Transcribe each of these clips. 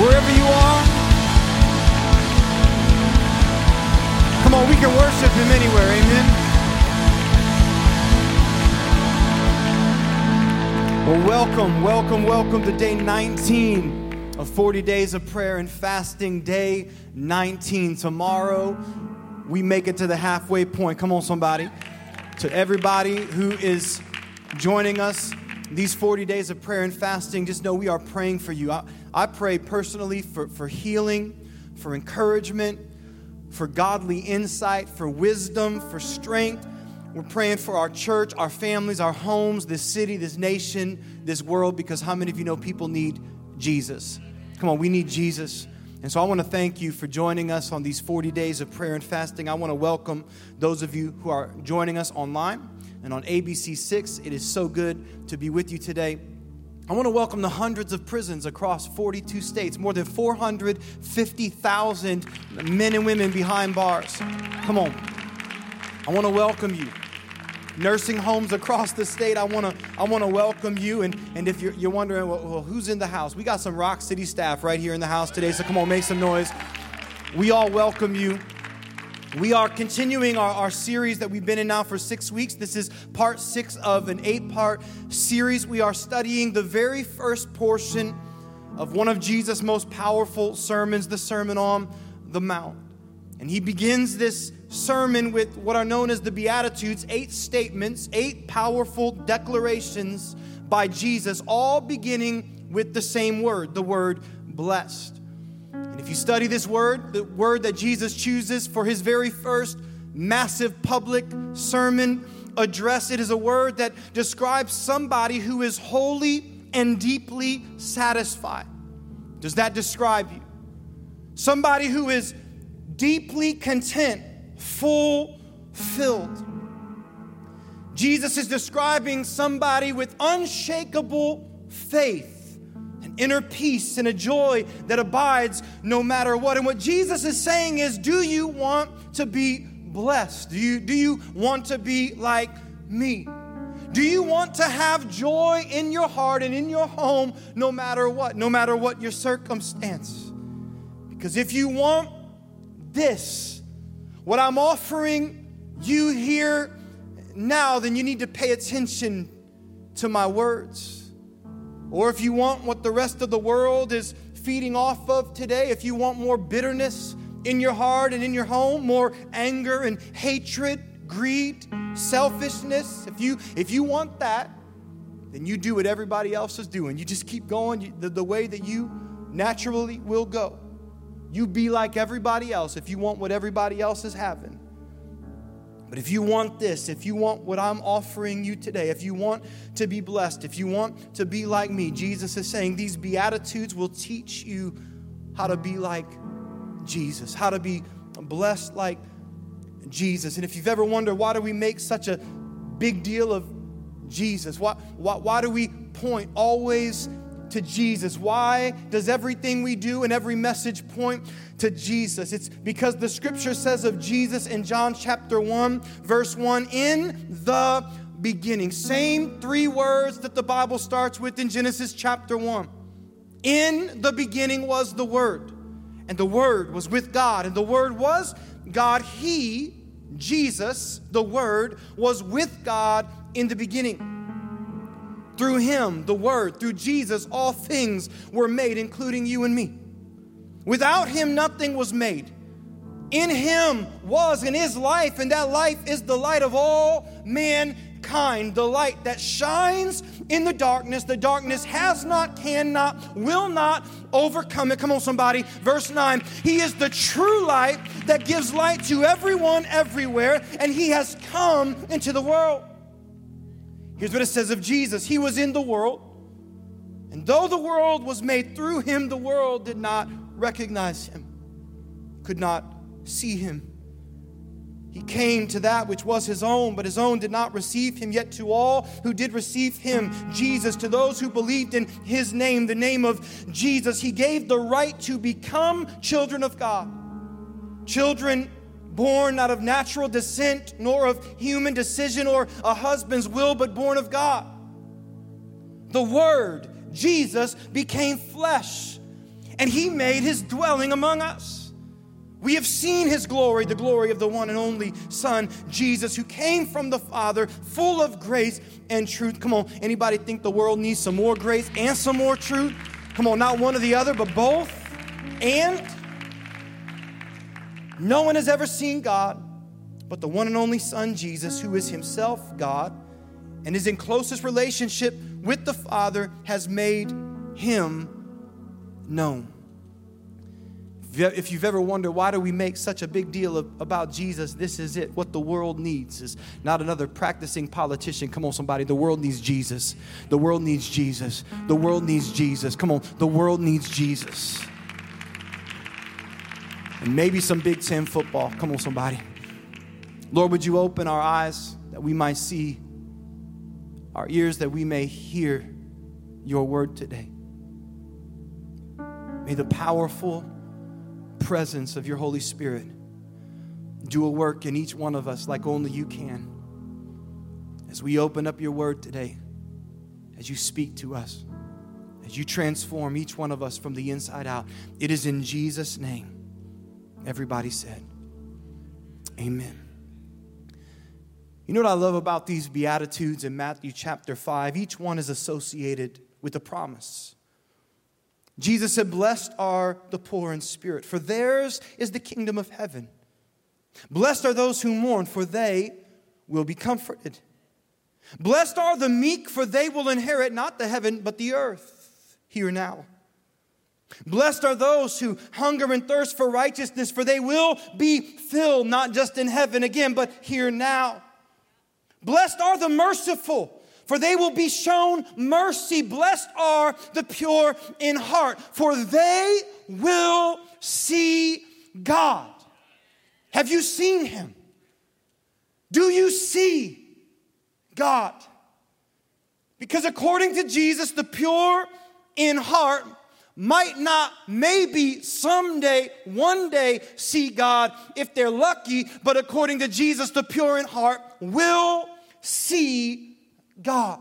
wherever you are. Come on, we can worship Him anywhere. Amen. Well, welcome, welcome, welcome to day 19 of 40 days of prayer and fasting. Day 19. Tomorrow, we make it to the halfway point. Come on, somebody. To everybody who is joining us these 40 days of prayer and fasting, just know we are praying for you. I, I pray personally for, for healing, for encouragement, for godly insight, for wisdom, for strength. We're praying for our church, our families, our homes, this city, this nation, this world, because how many of you know people need Jesus? Come on, we need Jesus. And so I want to thank you for joining us on these 40 days of prayer and fasting. I want to welcome those of you who are joining us online and on ABC6. It is so good to be with you today. I want to welcome the hundreds of prisons across 42 states, more than 450,000 men and women behind bars. Come on. I want to welcome you. Nursing homes across the state, I want to I want to welcome you. And, and if you're, you're wondering, well, well, who's in the house? We got some Rock City staff right here in the house today, so come on, make some noise. We all welcome you. We are continuing our, our series that we've been in now for six weeks. This is part six of an eight part series. We are studying the very first portion of one of Jesus' most powerful sermons, the Sermon on the Mount. And he begins this sermon with what are known as the Beatitudes eight statements, eight powerful declarations by Jesus, all beginning with the same word, the word blessed. And if you study this word, the word that Jesus chooses for his very first massive public sermon address, it is a word that describes somebody who is holy and deeply satisfied. Does that describe you? Somebody who is deeply content, fulfilled. Jesus is describing somebody with unshakable faith inner peace and a joy that abides no matter what. And what Jesus is saying is, do you want to be blessed? Do you, do you want to be like me? Do you want to have joy in your heart and in your home no matter what, no matter what your circumstance? Because if you want this, what I'm offering you here now, then you need to pay attention to my words. Or if you want what the rest of the world is feeding off of today, if you want more bitterness in your heart and in your home, more anger and hatred, greed, selfishness, if you if you want that, then you do what everybody else is doing. You just keep going the, the way that you naturally will go. You be like everybody else if you want what everybody else is having. But if you want this, if you want what I'm offering you today, if you want to be blessed, if you want to be like me, Jesus is saying these Beatitudes will teach you how to be like Jesus, how to be blessed like Jesus. And if you've ever wondered why do we make such a big deal of Jesus, why, why, why do we point always to Jesus. Why does everything we do and every message point to Jesus? It's because the scripture says of Jesus in John chapter 1, verse 1, in the beginning. Same three words that the Bible starts with in Genesis chapter 1. In the beginning was the Word, and the Word was with God, and the Word was God. He, Jesus, the Word, was with God in the beginning. Through him, the Word, through Jesus, all things were made, including you and me. Without him, nothing was made. In him was and is life, and that life is the light of all mankind, the light that shines in the darkness. The darkness has not, cannot, will not overcome it. Come on, somebody. Verse 9 He is the true light that gives light to everyone everywhere, and He has come into the world. Here's what it says of Jesus He was in the world, and though the world was made through him, the world did not recognize him, could not see him. He came to that which was his own, but his own did not receive him. Yet to all who did receive him, Jesus, to those who believed in his name, the name of Jesus, he gave the right to become children of God. Children born not of natural descent, nor of human decision or a husband's will, but born of God. The Word, Jesus, became flesh and he made his dwelling among us. We have seen his glory, the glory of the one and only Son, Jesus, who came from the Father, full of grace and truth. Come on, anybody think the world needs some more grace and some more truth? Come on, not one or the other, but both. And no one has ever seen God but the one and only Son, Jesus, who is himself God and is in closest relationship with the Father, has made him known. If you've ever wondered why do we make such a big deal of, about Jesus, this is it. What the world needs is not another practicing politician. Come on, somebody. The world needs Jesus. The world needs Jesus. The world needs Jesus. Come on. The world needs Jesus. And maybe some Big Ten football. Come on, somebody. Lord, would you open our eyes that we might see, our ears that we may hear your word today. May the powerful presence of your Holy Spirit do a work in each one of us like only you can. As we open up your word today, as you speak to us, as you transform each one of us from the inside out, it is in Jesus' name. Everybody said, Amen. You know what I love about these Beatitudes in Matthew chapter 5? Each one is associated with a promise. Jesus said, Blessed are the poor in spirit, for theirs is the kingdom of heaven. Blessed are those who mourn, for they will be comforted. Blessed are the meek, for they will inherit not the heaven, but the earth, here now. Blessed are those who hunger and thirst for righteousness, for they will be filled, not just in heaven again, but here now. Blessed are the merciful, for they will be shown mercy. Blessed are the pure in heart, for they will see God. Have you seen him? Do you see God? Because according to Jesus, the pure in heart might not, maybe someday, one day see God if they're lucky, but according to Jesus, the pure in heart will see God.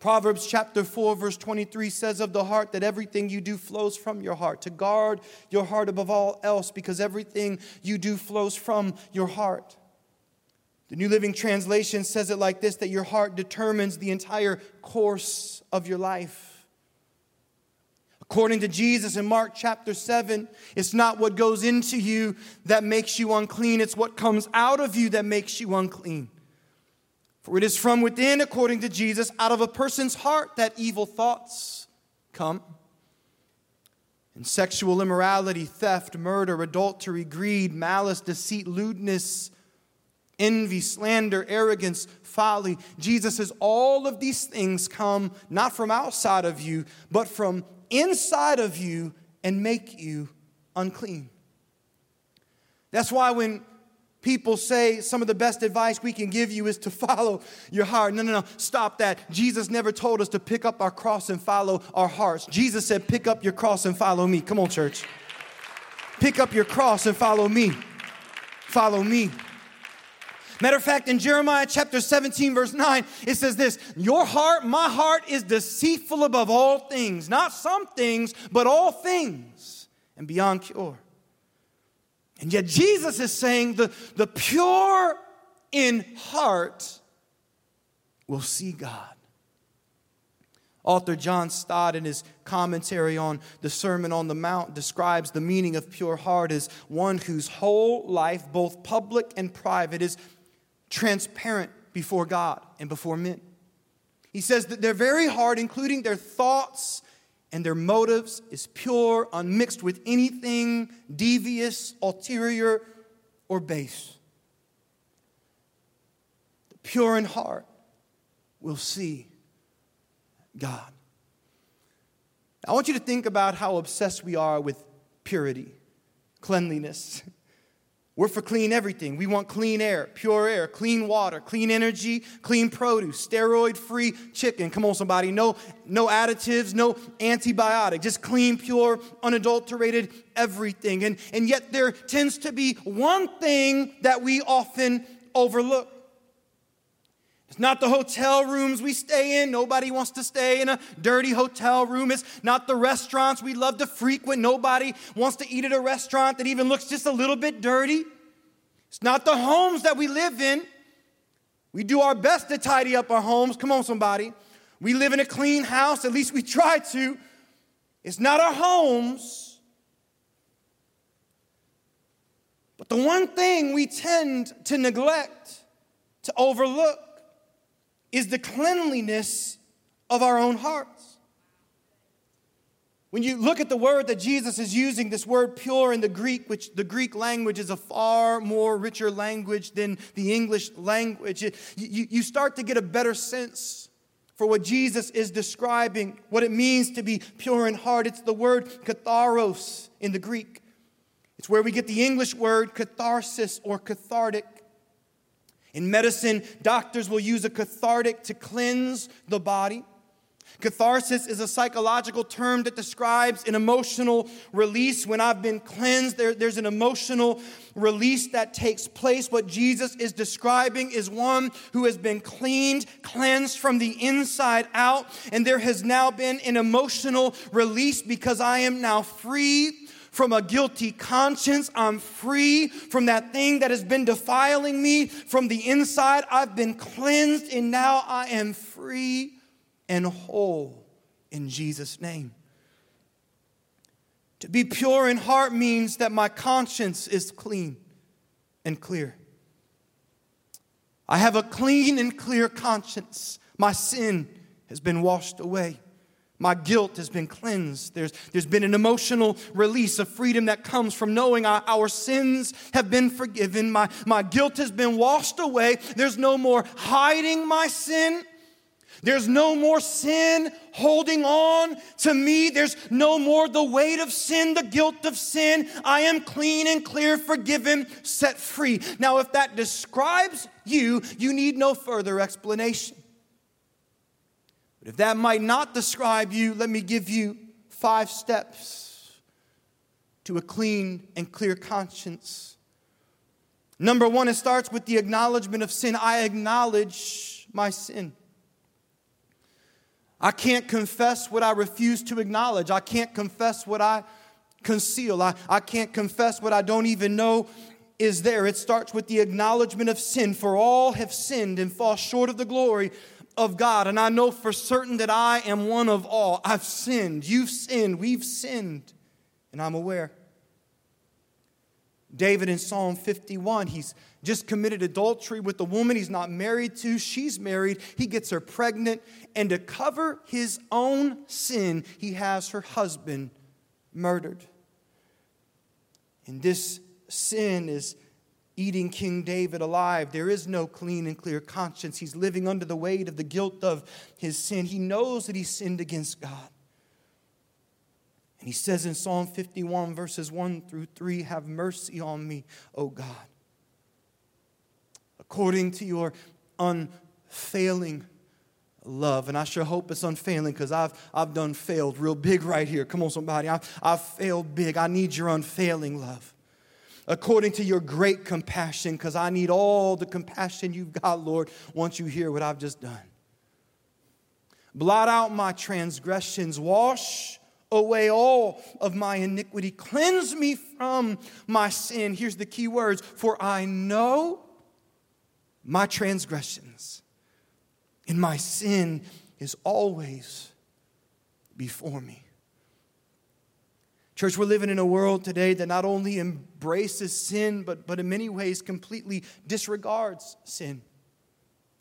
Proverbs chapter 4, verse 23 says of the heart that everything you do flows from your heart. To guard your heart above all else, because everything you do flows from your heart. The New Living Translation says it like this that your heart determines the entire course of your life. According to Jesus in Mark chapter 7, it's not what goes into you that makes you unclean, it's what comes out of you that makes you unclean. For it is from within, according to Jesus, out of a person's heart that evil thoughts come. And sexual immorality, theft, murder, adultery, greed, malice, deceit, lewdness, envy, slander, arrogance, folly. Jesus says all of these things come not from outside of you, but from inside of you and make you unclean. That's why when people say some of the best advice we can give you is to follow your heart. No, no, no, stop that. Jesus never told us to pick up our cross and follow our hearts. Jesus said, pick up your cross and follow me. Come on, church. Pick up your cross and follow me. Follow me. Matter of fact, in Jeremiah chapter 17, verse 9, it says this Your heart, my heart, is deceitful above all things, not some things, but all things, and beyond cure. And yet Jesus is saying the, the pure in heart will see God. Author John Stott, in his commentary on the Sermon on the Mount, describes the meaning of pure heart as one whose whole life, both public and private, is transparent before God and before men. He says that their very heart, including their thoughts and their motives is pure, unmixed with anything devious, ulterior, or base. The pure in heart will see God. I want you to think about how obsessed we are with purity, cleanliness. We're for clean everything. We want clean air, pure air, clean water, clean energy, clean produce, steroid free chicken. Come on, somebody. No, no additives, no antibiotic, just clean, pure, unadulterated everything. And, and yet there tends to be one thing that we often overlook. It's not the hotel rooms we stay in. Nobody wants to stay in a dirty hotel room. It's not the restaurants we love to frequent. Nobody wants to eat at a restaurant that even looks just a little bit dirty. It's not the homes that we live in. We do our best to tidy up our homes. Come on, somebody. We live in a clean house, at least we try to. It's not our homes. But the one thing we tend to neglect, to overlook, is the cleanliness of our own hearts. When you look at the word that Jesus is using, this word pure in the Greek, which the Greek language is a far more richer language than the English language, you, start to get a better sense for what Jesus is describing, what it means to be pure in heart. It's the word katharos in the Greek. It's where we get the English word catharsis or cathartic. In medicine, doctors will use a cathartic to cleanse the body. Catharsis is a psychological term that describes an emotional release. When I've been cleansed, there, there's an emotional release that takes place. What Jesus is describing is one who has been cleaned, cleansed from the inside out, and there has now been an emotional release because I am now free from a guilty conscience. I'm free from that thing that has been defiling me from the inside. I've been cleansed, and now I am free and whole in Jesus' name. To be pure in heart means that my conscience is clean and clear. I have a clean and clear conscience. My sin has been washed away. My guilt has been cleansed. There's, there's been an emotional release of freedom that comes from knowing our, our sins have been forgiven. My, my guilt has been washed away. There's no more hiding my sin. There's no more sin holding on to me. There's no more the weight of sin, the guilt of sin. I am clean and clear, forgiven, set free. Now, if that describes you, you need no further explanation. But if that might not describe you, let me give you five steps to a clean and clear conscience. Number one, it starts with the acknowledgement of sin. I acknowledge my sin. I can't confess what I refuse to acknowledge. I can't confess what I conceal. I, I can't confess what I don't even know is there. It starts with the acknowledgement of sin, for all have sinned and fall short of the glory of God. And I know for certain that I am one of all. I've sinned. You've sinned. We've sinned. And I'm aware. David in Psalm 51, he's just committed adultery with the woman he's not married to. She's married. He gets her pregnant. And to cover his own sin, he has her husband murdered. And this sin is eating King David alive. There is no clean and clear conscience. He's living under the weight of the guilt of his sin. He knows that he sinned against God. And he says in Psalm 51, verses 1 through 3 Have mercy on me, O God, according to your unfailing love. And I sure hope it's unfailing because I've, I've done failed real big right here. Come on, somebody. I've, I've failed big. I need your unfailing love. According to your great compassion, because I need all the compassion you've got, Lord, once you hear what I've just done. Blot out my transgressions, wash away all of my iniquity. Cleanse me from my sin. Here's the key words For I know my transgressions, and my sin is always before me. Church, we're living in a world today that not only embraces sin, but, but in many ways completely disregards sin.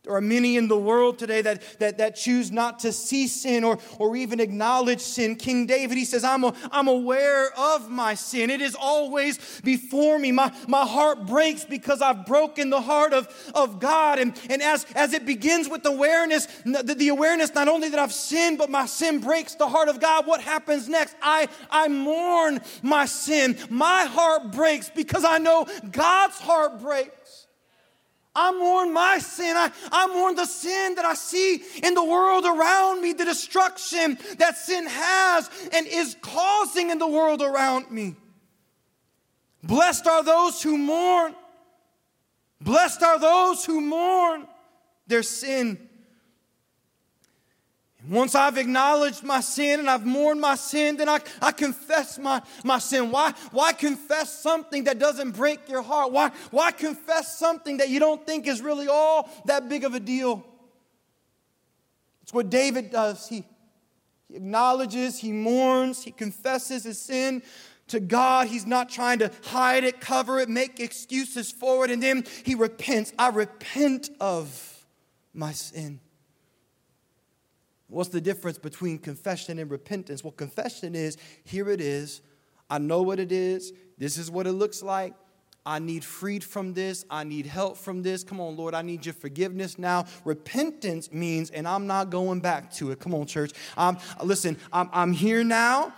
There are many in the world today that, that, that choose not to see sin or, or even acknowledge sin. King David, he says, I'm, a, I'm aware of my sin. It is always before me. My, my heart breaks because I've broken the heart of, of God. And, and as, as it begins with awareness, the, the awareness not only that I've sinned, but my sin breaks the heart of God, what happens next? I, I mourn my sin. My heart breaks because I know God's heart breaks. I mourn my sin. I, I mourn the sin that I see in the world around me, the destruction that sin has and is causing in the world around me. Blessed are those who mourn. Blessed are those who mourn, their sin. Once I've acknowledged my sin and I've mourned my sin, then I, I confess my, my sin. Why, why confess something that doesn't break your heart? Why, why confess something that you don't think is really all that big of a deal? It's what David does. He, he acknowledges, he mourns, he confesses his sin to God. He's not trying to hide it, cover it, make excuses for it. And then he repents. I repent of my sin. What's the difference between confession and repentance? Well, confession is here it is. I know what it is. This is what it looks like. I need freed from this. I need help from this. Come on, Lord, I need your forgiveness now. Repentance means, and I'm not going back to it. Come on, church. Um, listen, I'm, I'm here now.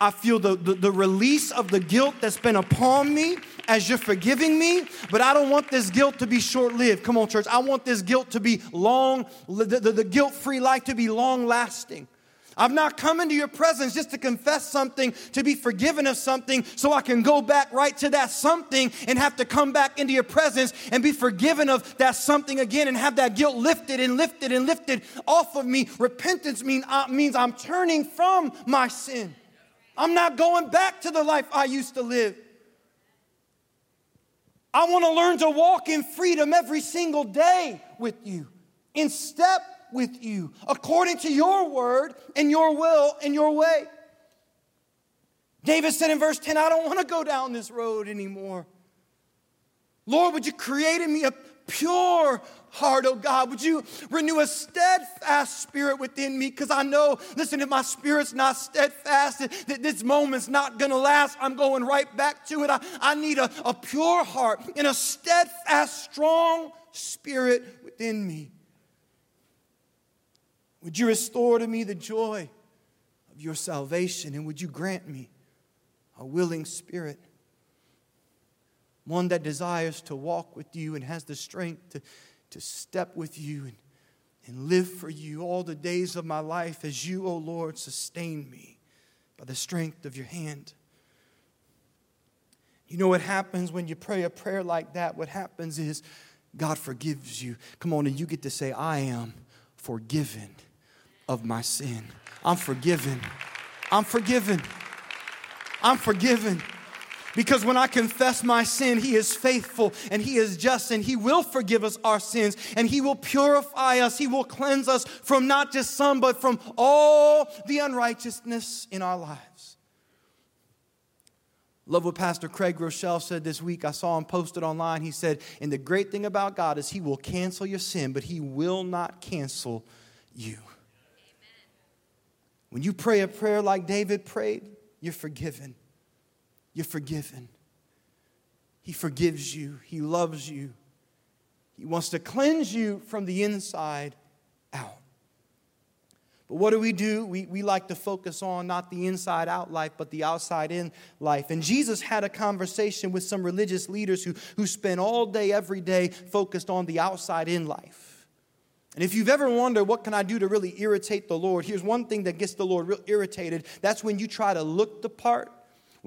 I feel the, the, the, release of the guilt that's been upon me as you're forgiving me, but I don't want this guilt to be short lived. Come on, church. I want this guilt to be long, the, the, the guilt free life to be long lasting. I've not come into your presence just to confess something, to be forgiven of something, so I can go back right to that something and have to come back into your presence and be forgiven of that something again and have that guilt lifted and lifted and lifted off of me. Repentance mean, uh, means I'm turning from my sin. I'm not going back to the life I used to live. I want to learn to walk in freedom every single day with you, in step with you, according to your word and your will and your way. David said in verse 10, I don't want to go down this road anymore. Lord, would you create in me a pure heart, oh God. Would you renew a steadfast spirit within me? Because I know, listen, if my spirit's not steadfast, that this moment's not going to last. I'm going right back to it. I, I need a, a pure heart and a steadfast, strong spirit within me. Would you restore to me the joy of your salvation? And would you grant me a willing spirit? One that desires to walk with you and has the strength to to step with you and, and live for you all the days of my life as you, O oh Lord, sustain me by the strength of your hand. You know what happens when you pray a prayer like that? What happens is God forgives you. Come on, and you get to say, I am forgiven of my sin. I'm forgiven. I'm forgiven. I'm forgiven. Because when I confess my sin, He is faithful and He is just and He will forgive us our sins and He will purify us. He will cleanse us from not just some, but from all the unrighteousness in our lives. Love what Pastor Craig Groeschel said this week. I saw him posted online. He said, And the great thing about God is He will cancel your sin, but He will not cancel you. Amen. When you pray a prayer like David prayed, you're forgiven. You're forgiven. He forgives you, He loves you. He wants to cleanse you from the inside out. But what do we do? We, we like to focus on not the inside out life, but the outside in life. And Jesus had a conversation with some religious leaders who, who spent all day, every day, focused on the outside in life. And if you've ever wondered, what can I do to really irritate the Lord? Here's one thing that gets the Lord real irritated. That's when you try to look the part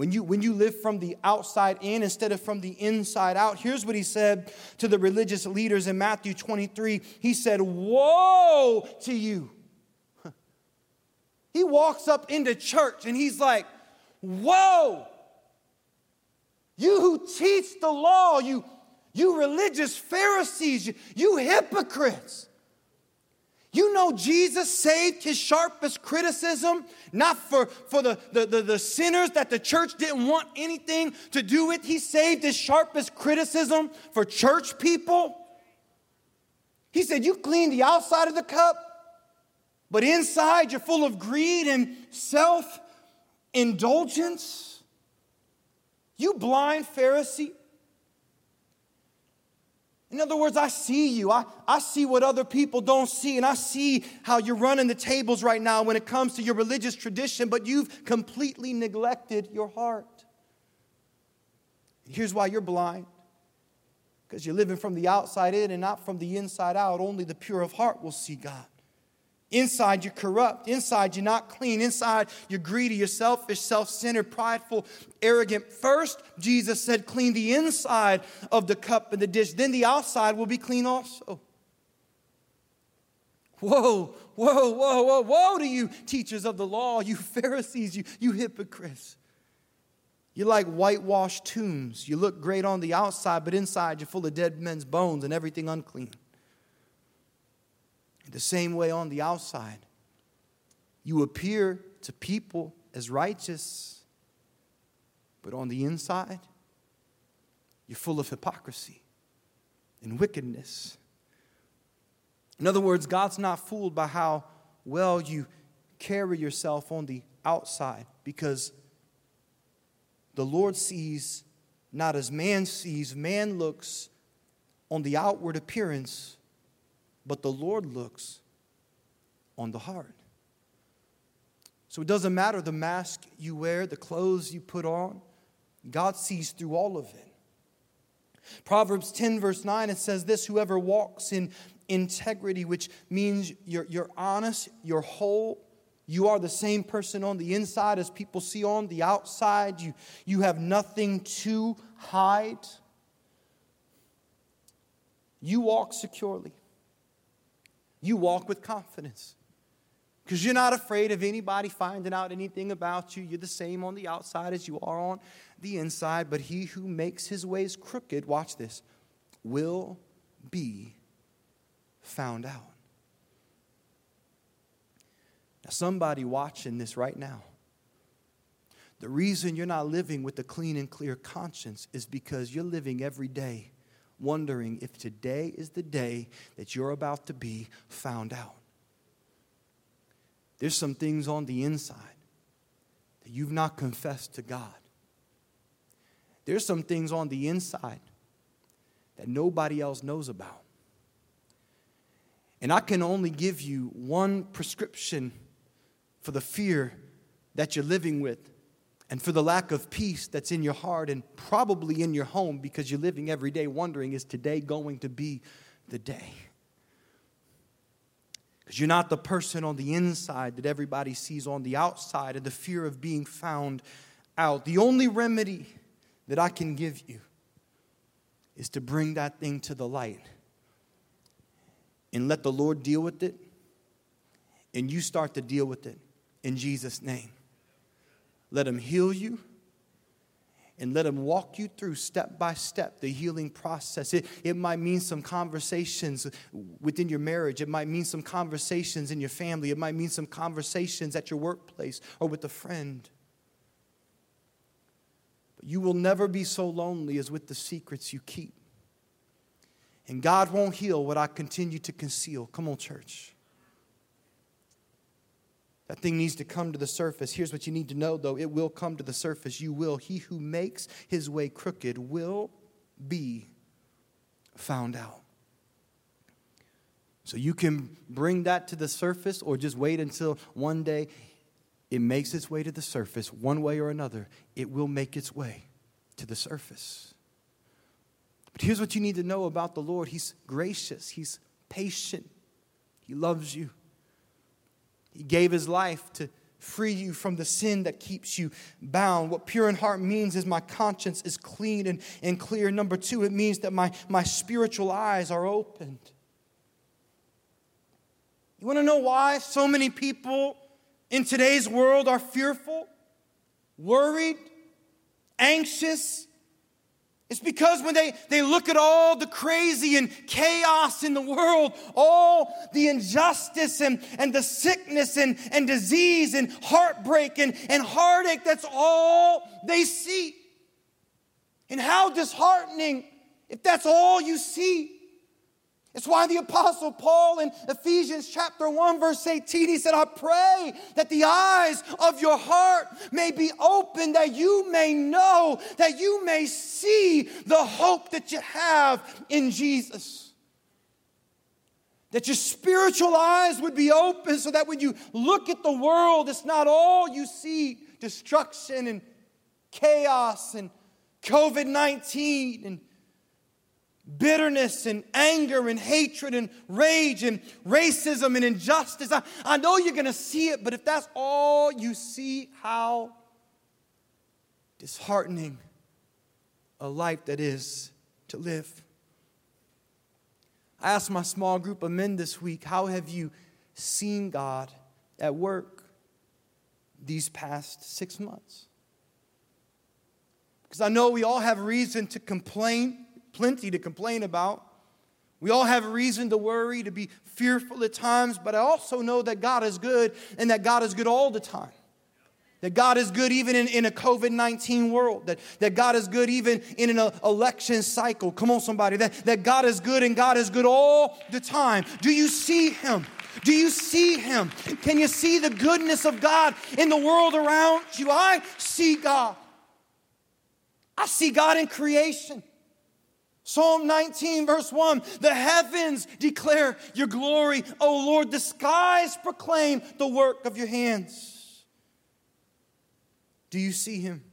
when you, when you live from the outside in instead of from the inside out, here's what he said to the religious leaders in Matthew 23. He said, Woe to you. He walks up into church and he's like, Whoa, you who teach the law, you, you religious Pharisees, you, you hypocrites. You know, Jesus saved his sharpest criticism, not for, for the, the, the, the, sinners that the church didn't want anything to do with. He saved his sharpest criticism for church people. He said, You clean the outside of the cup, but inside you're full of greed and self indulgence. You blind Pharisee. In other words, I see you. I, I see what other people don't see, and I see how you're running the tables right now when it comes to your religious tradition, but you've completely neglected your heart. Here's why you're blind because you're living from the outside in and not from the inside out. Only the pure of heart will see God. Inside, you're corrupt. Inside, you're not clean. Inside, you're greedy, you're selfish, self centered, prideful, arrogant. First, Jesus said, clean the inside of the cup and the dish. Then the outside will be clean also. Whoa, whoa, whoa, whoa, whoa to you, teachers of the law, you Pharisees, you, you hypocrites. You're like whitewashed tombs. You look great on the outside, but inside you're full of dead men's bones and everything unclean. The same way on the outside, you appear to people as righteous, but on the inside, you're full of hypocrisy and wickedness. In other words, God's not fooled by how well you carry yourself on the outside because the Lord sees not as man sees. Man looks on the outward appearance, but the Lord looks on the heart. So it doesn't matter the mask you wear, the clothes you put on, God sees through all of it. Proverbs 10, verse 9, it says this Whoever walks in integrity, which means you're, you're honest, you're whole, you are the same person on the inside as people see on the outside. You, you have nothing to hide. You walk securely. You walk with confidence because you're not afraid of anybody finding out anything about you. You're the same on the outside as you are on the inside. But he who makes his ways crooked, watch this, will be found out. Now, somebody watching this right now, the reason you're not living with a clean and clear conscience is because you're living every day wondering if today is the day that you're about to be found out. There's some things on the inside that you've not confessed to God. There's some things on the inside that nobody else knows about. And I can only give you one prescription for the fear that you're living with and for the lack of peace that's in your heart and probably in your home because you're living every day wondering, is today going to be the day? Because you're not the person on the inside that everybody sees on the outside and the fear of being found out. The only remedy that I can give you is to bring that thing to the light and let the Lord deal with it, and you start to deal with it in Jesus' name. Let Him heal you and let Him walk you through step by step the healing process. It, it might mean some conversations within your marriage, it might mean some conversations in your family, it might mean some conversations at your workplace or with a friend. But you will never be so lonely as with the secrets you keep. And God won't heal what I continue to conceal. Come on, church. That thing needs to come to the surface. Here's what you need to know, though it will come to the surface. You will. He who makes his way crooked will be found out. So you can bring that to the surface or just wait until one day it makes its way to the surface, one way or another. It will make its way to the surface. But here's what you need to know about the Lord He's gracious, He's patient, He loves you. He gave his life to free you from the sin that keeps you bound. What pure in heart means is my conscience is clean and, and clear. Number two, it means that my, my spiritual eyes are opened. You want to know why so many people in today's world are fearful, worried, anxious, it's because when they, they look at all the crazy and chaos in the world, all the injustice and, and the sickness and, and disease and heartbreak and, and heartache, that's all they see. And how disheartening if that's all you see. It's why the Apostle Paul in Ephesians chapter 1, verse 18, he said, I pray that the eyes of your heart may be open, that you may know, that you may see the hope that you have in Jesus. That your spiritual eyes would be open so that when you look at the world, it's not all you see destruction and chaos and COVID 19 and bitterness and anger and hatred and rage and racism and injustice. I, I know you're going to see it, but if that's all you see, how disheartening a life that is to live. I asked my small group of men this week, How have you seen God at work these past six months? Because I know we all have reason to complain, plenty to complain about. We all have reason to worry, to be fearful at times, but I also know that God is good and that God is good all the time. That God is good even in, in a COVID 19 world. That, that God is good even in an uh, election cycle. Come on, somebody. That, that God is good and God is good all the time. Do you see Him? Do you see Him? Can you see the goodness of God in the world around you? I see God. I see God in creation. Psalm 19, verse 1 The heavens declare your glory, O Lord. The skies proclaim the work of your hands. Do you see him?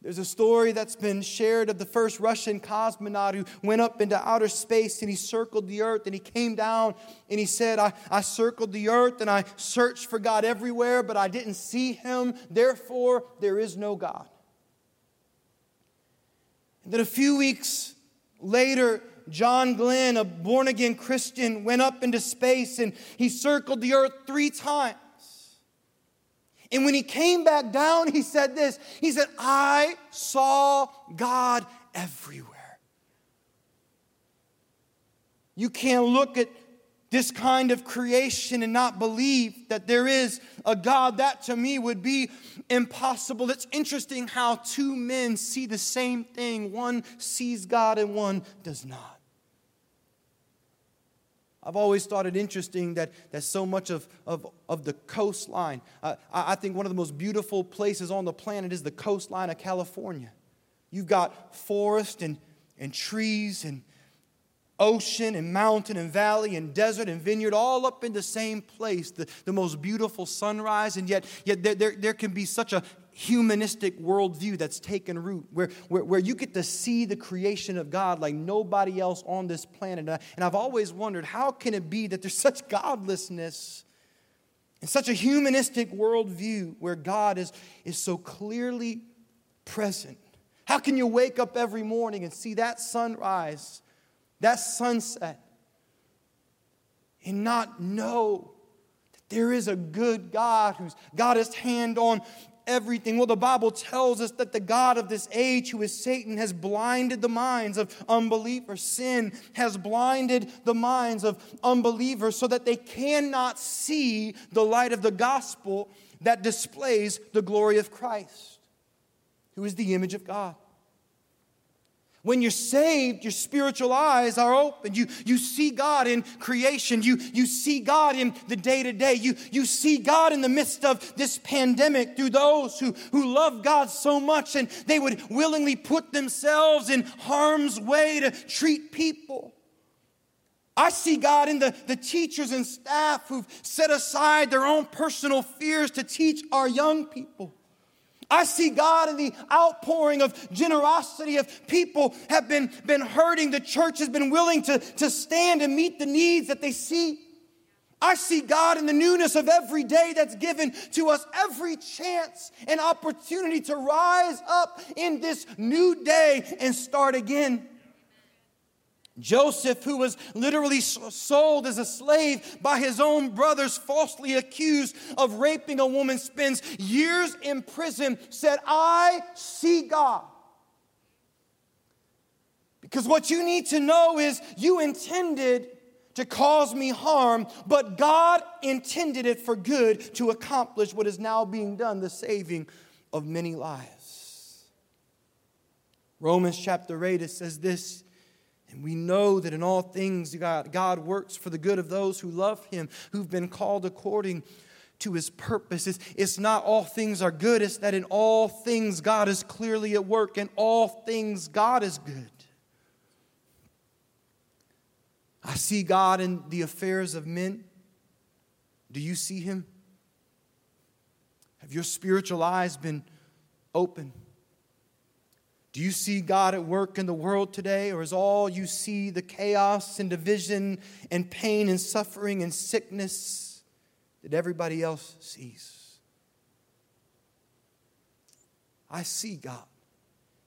There's a story that's been shared of the first Russian cosmonaut who went up into outer space and he circled the earth and he came down and he said, I, I circled the earth and I searched for God everywhere, but I didn't see him. Therefore, there is no God. And then a few weeks later, John Glenn, a born again Christian, went up into space and he circled the earth three times. And when he came back down, he said this He said, I saw God everywhere. You can't look at this kind of creation and not believe that there is a God. That to me would be impossible. It's interesting how two men see the same thing. One sees God and one does not. I've always thought it interesting that, that so much of, of, of the coastline, uh, I, I think one of the most beautiful places on the planet is the coastline of California. You've got forest and, and trees and ocean and mountain and valley and desert and vineyard all up in the same place, the, the most beautiful sunrise, and yet, yet there, there, there can be such a humanistic worldview that's taken root, where, where, where you get to see the creation of God like nobody else on this planet. And I've always wondered how can it be that there's such godlessness and such a humanistic worldview where God is, is so clearly present? How can you wake up every morning and see that sunrise, that sunset, and not know that there is a good God who's got his hand on everything? Well, the Bible tells us that the God of this age, who is Satan, has blinded the minds of unbelievers. Sin has blinded the minds of unbelievers so that they cannot see the light of the gospel that displays the glory of Christ, who is the image of God. When you're saved, your spiritual eyes are open. You, you see God in creation. You, you see God in the day to day. You, you see God in the midst of this pandemic through those who, who love God so much and they would willingly put themselves in harm's way to treat people. I see God in the, the teachers and staff who've set aside their own personal fears to teach our young people. I see God in the outpouring of generosity of people have been, been hurting. The church has been willing to, to stand and meet the needs that they see. I see God in the newness of every day that's given to us every chance and opportunity to rise up in this new day and start again. Joseph, who was literally sold as a slave by his own brothers, falsely accused of raping a woman, spends years in prison, said, I see God. Because what you need to know is you intended to cause me harm, but God intended it for good to accomplish what is now being done, the saving of many lives. Romans chapter 8, it says this and we know that in all things God, God works for the good of those who love Him, who've been called according to His purpose. It's, it's not all things are good, it's that in all things God is clearly at work. and all things God is good. I see God in the affairs of men. Do you see Him? Have your spiritual eyes been open? Do you see God at work in the world today, or is all you see the chaos and division and pain and suffering and sickness that everybody else sees? I see God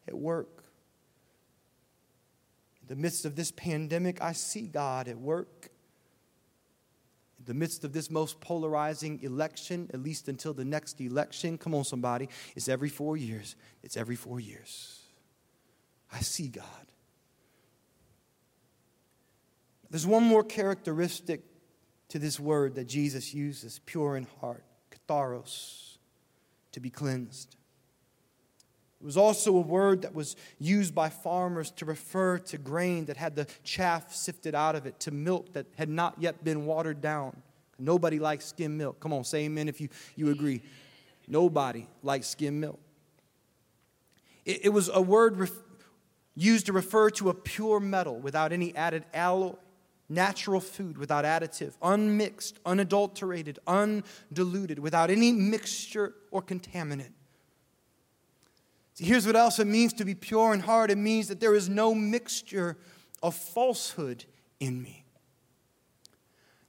at work. In the midst of this pandemic, I see God at work. In the midst of this most polarizing election, at least until the next election, come on, somebody, it's every four years. It's every four years. I see God. There's one more characteristic to this word that Jesus uses pure in heart, katharos, to be cleansed. It was also a word that was used by farmers to refer to grain that had the chaff sifted out of it, to milk that had not yet been watered down. Nobody likes skim milk. Come on, say amen if you, you agree. Nobody likes skim milk. It, it was a word ref, used to refer to a pure metal without any added alloy, natural food without additive, unmixed, unadulterated, undiluted, without any mixture or contaminant. See, here's what else it means to be pure in heart it means that there is no mixture of falsehood in me.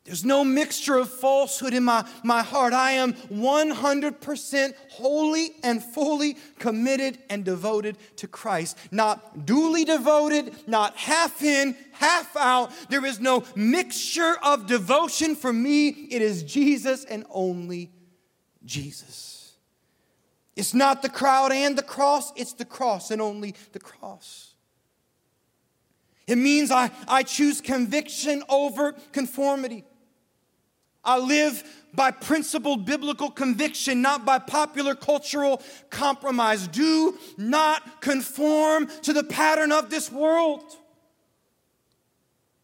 There's no mixture of falsehood in my, my heart. I am 100% wholly and fully committed and devoted to Christ. Not duly devoted, not half in, half out. There is no mixture of devotion for me. It is Jesus and only Jesus. It's not the crowd and the cross, it's the cross and only the cross. It means I, I choose conviction over conformity. I live by principled biblical conviction, not by popular cultural compromise. Do not conform to the pattern of this world.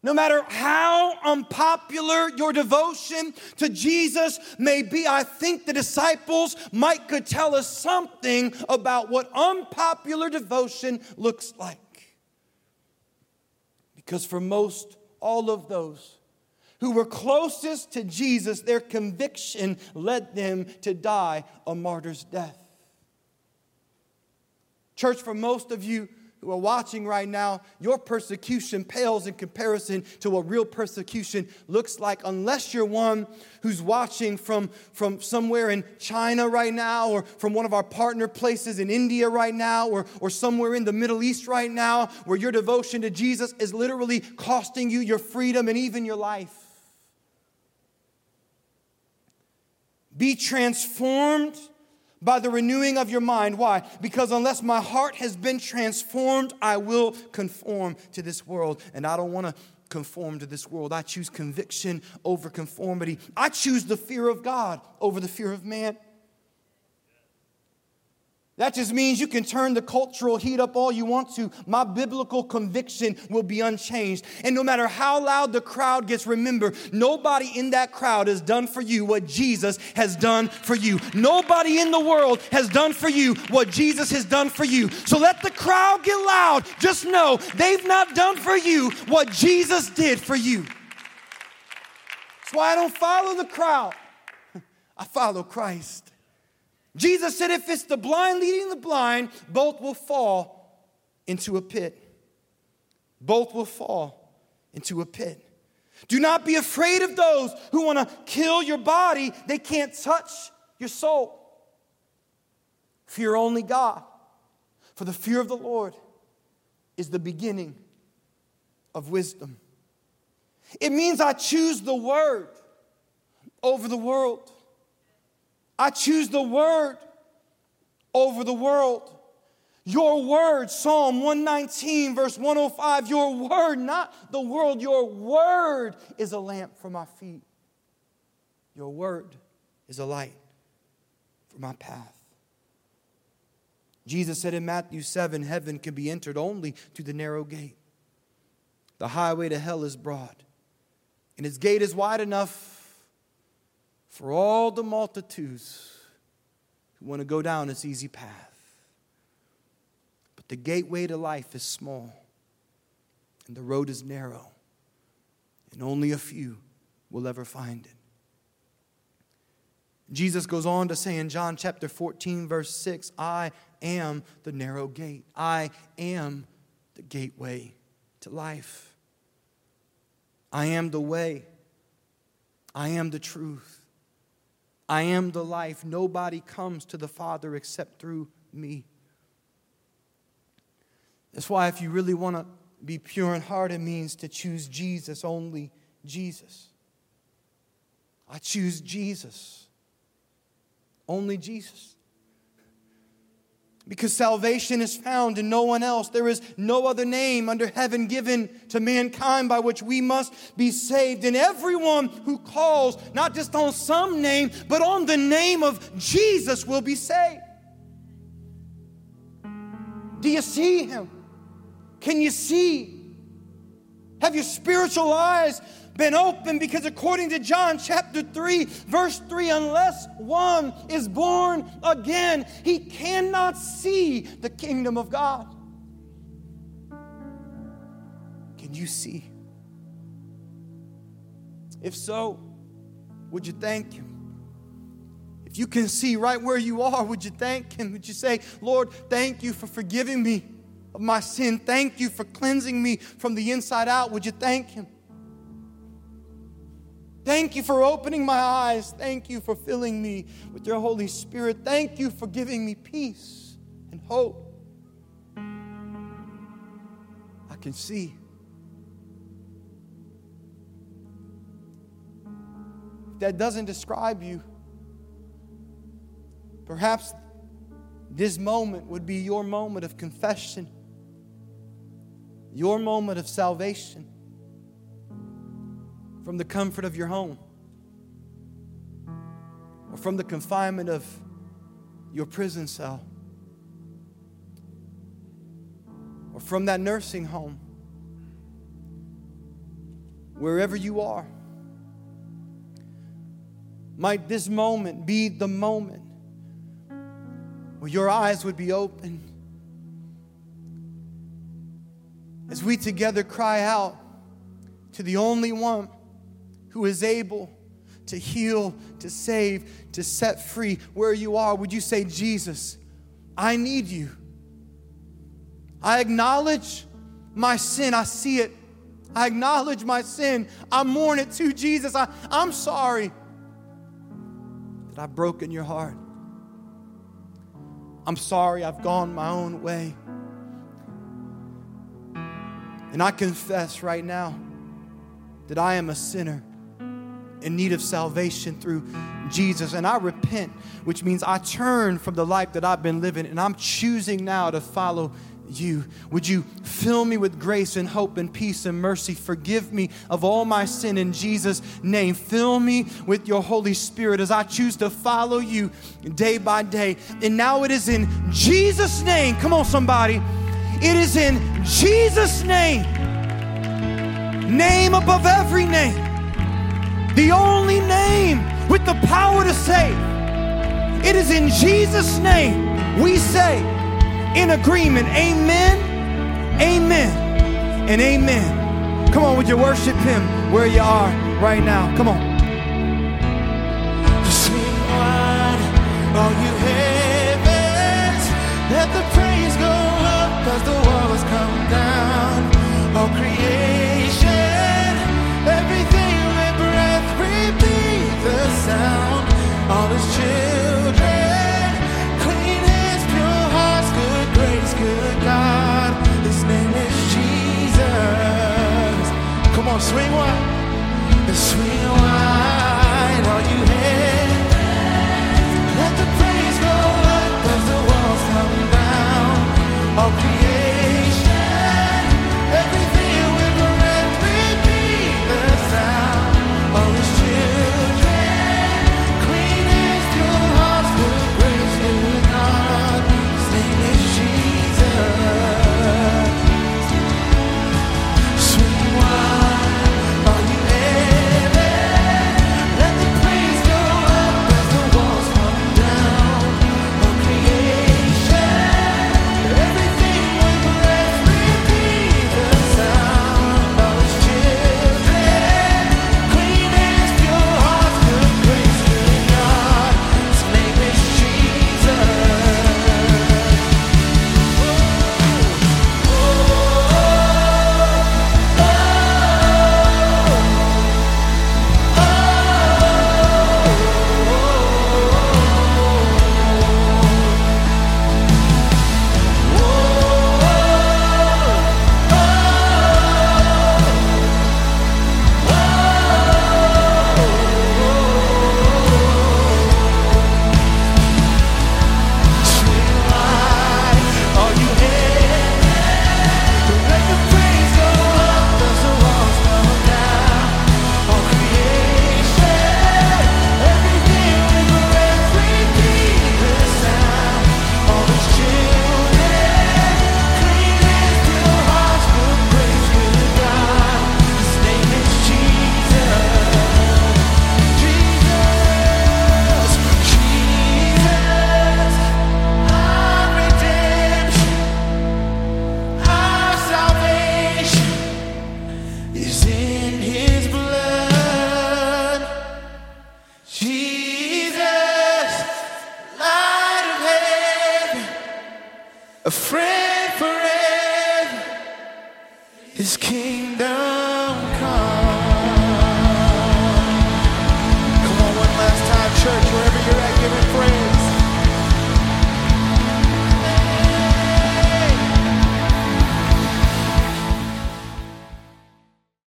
No matter how unpopular your devotion to Jesus may be, I think the disciples might could tell us something about what unpopular devotion looks like. Because for most all of those who were closest to Jesus, their conviction led them to die a martyr's death. Church, for most of you who are watching right now, your persecution pales in comparison to what real persecution looks like, unless you're one who's watching from, from somewhere in China right now, or from one of our partner places in India right now, or, or somewhere in the Middle East right now, where your devotion to Jesus is literally costing you your freedom and even your life. Be transformed by the renewing of your mind. Why? Because unless my heart has been transformed, I will conform to this world. And I don't want to conform to this world. I choose conviction over conformity. I choose the fear of God over the fear of man. That just means you can turn the cultural heat up all you want to. My biblical conviction will be unchanged. And no matter how loud the crowd gets, remember, nobody in that crowd has done for you what Jesus has done for you. Nobody in the world has done for you what Jesus has done for you. So let the crowd get loud. Just know they've not done for you what Jesus did for you. That's why I don't follow the crowd, I follow Christ. Jesus said, if it's the blind leading the blind, both will fall into a pit. Both will fall into a pit. Do not be afraid of those who want to kill your body, they can't touch your soul. Fear only God, for the fear of the Lord is the beginning of wisdom. It means I choose the word over the world. I choose the word over the world. Your word, Psalm 119, verse 105, your word, not the world, your word is a lamp for my feet. Your word is a light for my path. Jesus said in Matthew 7 heaven can be entered only through the narrow gate. The highway to hell is broad, and its gate is wide enough for all the multitudes who want to go down this easy path. But the gateway to life is small, and the road is narrow, and only a few will ever find it. Jesus goes on to say in John chapter 14, verse 6, I am the narrow gate. I am the gateway to life. I am the way. I am the truth. I am the life. Nobody comes to the Father except through me. That's why, if you really want to be pure in heart, it means to choose Jesus, only Jesus. I choose Jesus. Only Jesus. Because salvation is found in no one else. There is no other name under heaven given to mankind by which we must be saved. And everyone who calls, not just on some name, but on the name of Jesus, will be saved. Do you see him? Can you see? Have your spiritual eyes been opened? Because according to John chapter 3, verse 3, unless one is born again, he cannot see the kingdom of God. Can you see? If so, would you thank him? If you can see right where you are, would you thank him? Would you say, Lord, thank you for forgiving me? of my sin. Thank you for cleansing me from the inside out. Would you thank Him? Thank you for opening my eyes. Thank you for filling me with your Holy Spirit. Thank you for giving me peace and hope. I can see. If that doesn't describe you, perhaps this moment would be your moment of confession your moment of salvation from the comfort of your home or from the confinement of your prison cell or from that nursing home, wherever you are. Might this moment be the moment where your eyes would be opened as we together cry out to the only one who is able to heal, to save, to set free. Where you are, would you say, Jesus, I need you? I acknowledge my sin. I see it. I acknowledge my sin. I mourn it to Jesus. I, I'm sorry that I've broken your heart. I'm sorry I've gone my own way. And I confess right now that I am a sinner in need of salvation through Jesus. And I repent, which means I turn from the life that I've been living and I'm choosing now to follow you. Would you fill me with grace and hope and peace and mercy? Forgive me of all my sin in Jesus' name. Fill me with your Holy Spirit as I choose to follow you day by day. And now it is in Jesus' name. Come on, somebody it is in Jesus' name, name above every name, the only name with the power to save. It is in Jesus' name we say, in agreement, Amen, Amen, and Amen. Come on, would you worship Him where you are right now? Come on. All you heavens, let the praise go cause the walls come down. All creation, sound. All his children, clean hands, pure hearts, good grace, good God. His name is Jesus. Come on, swing wide, swing wide, all you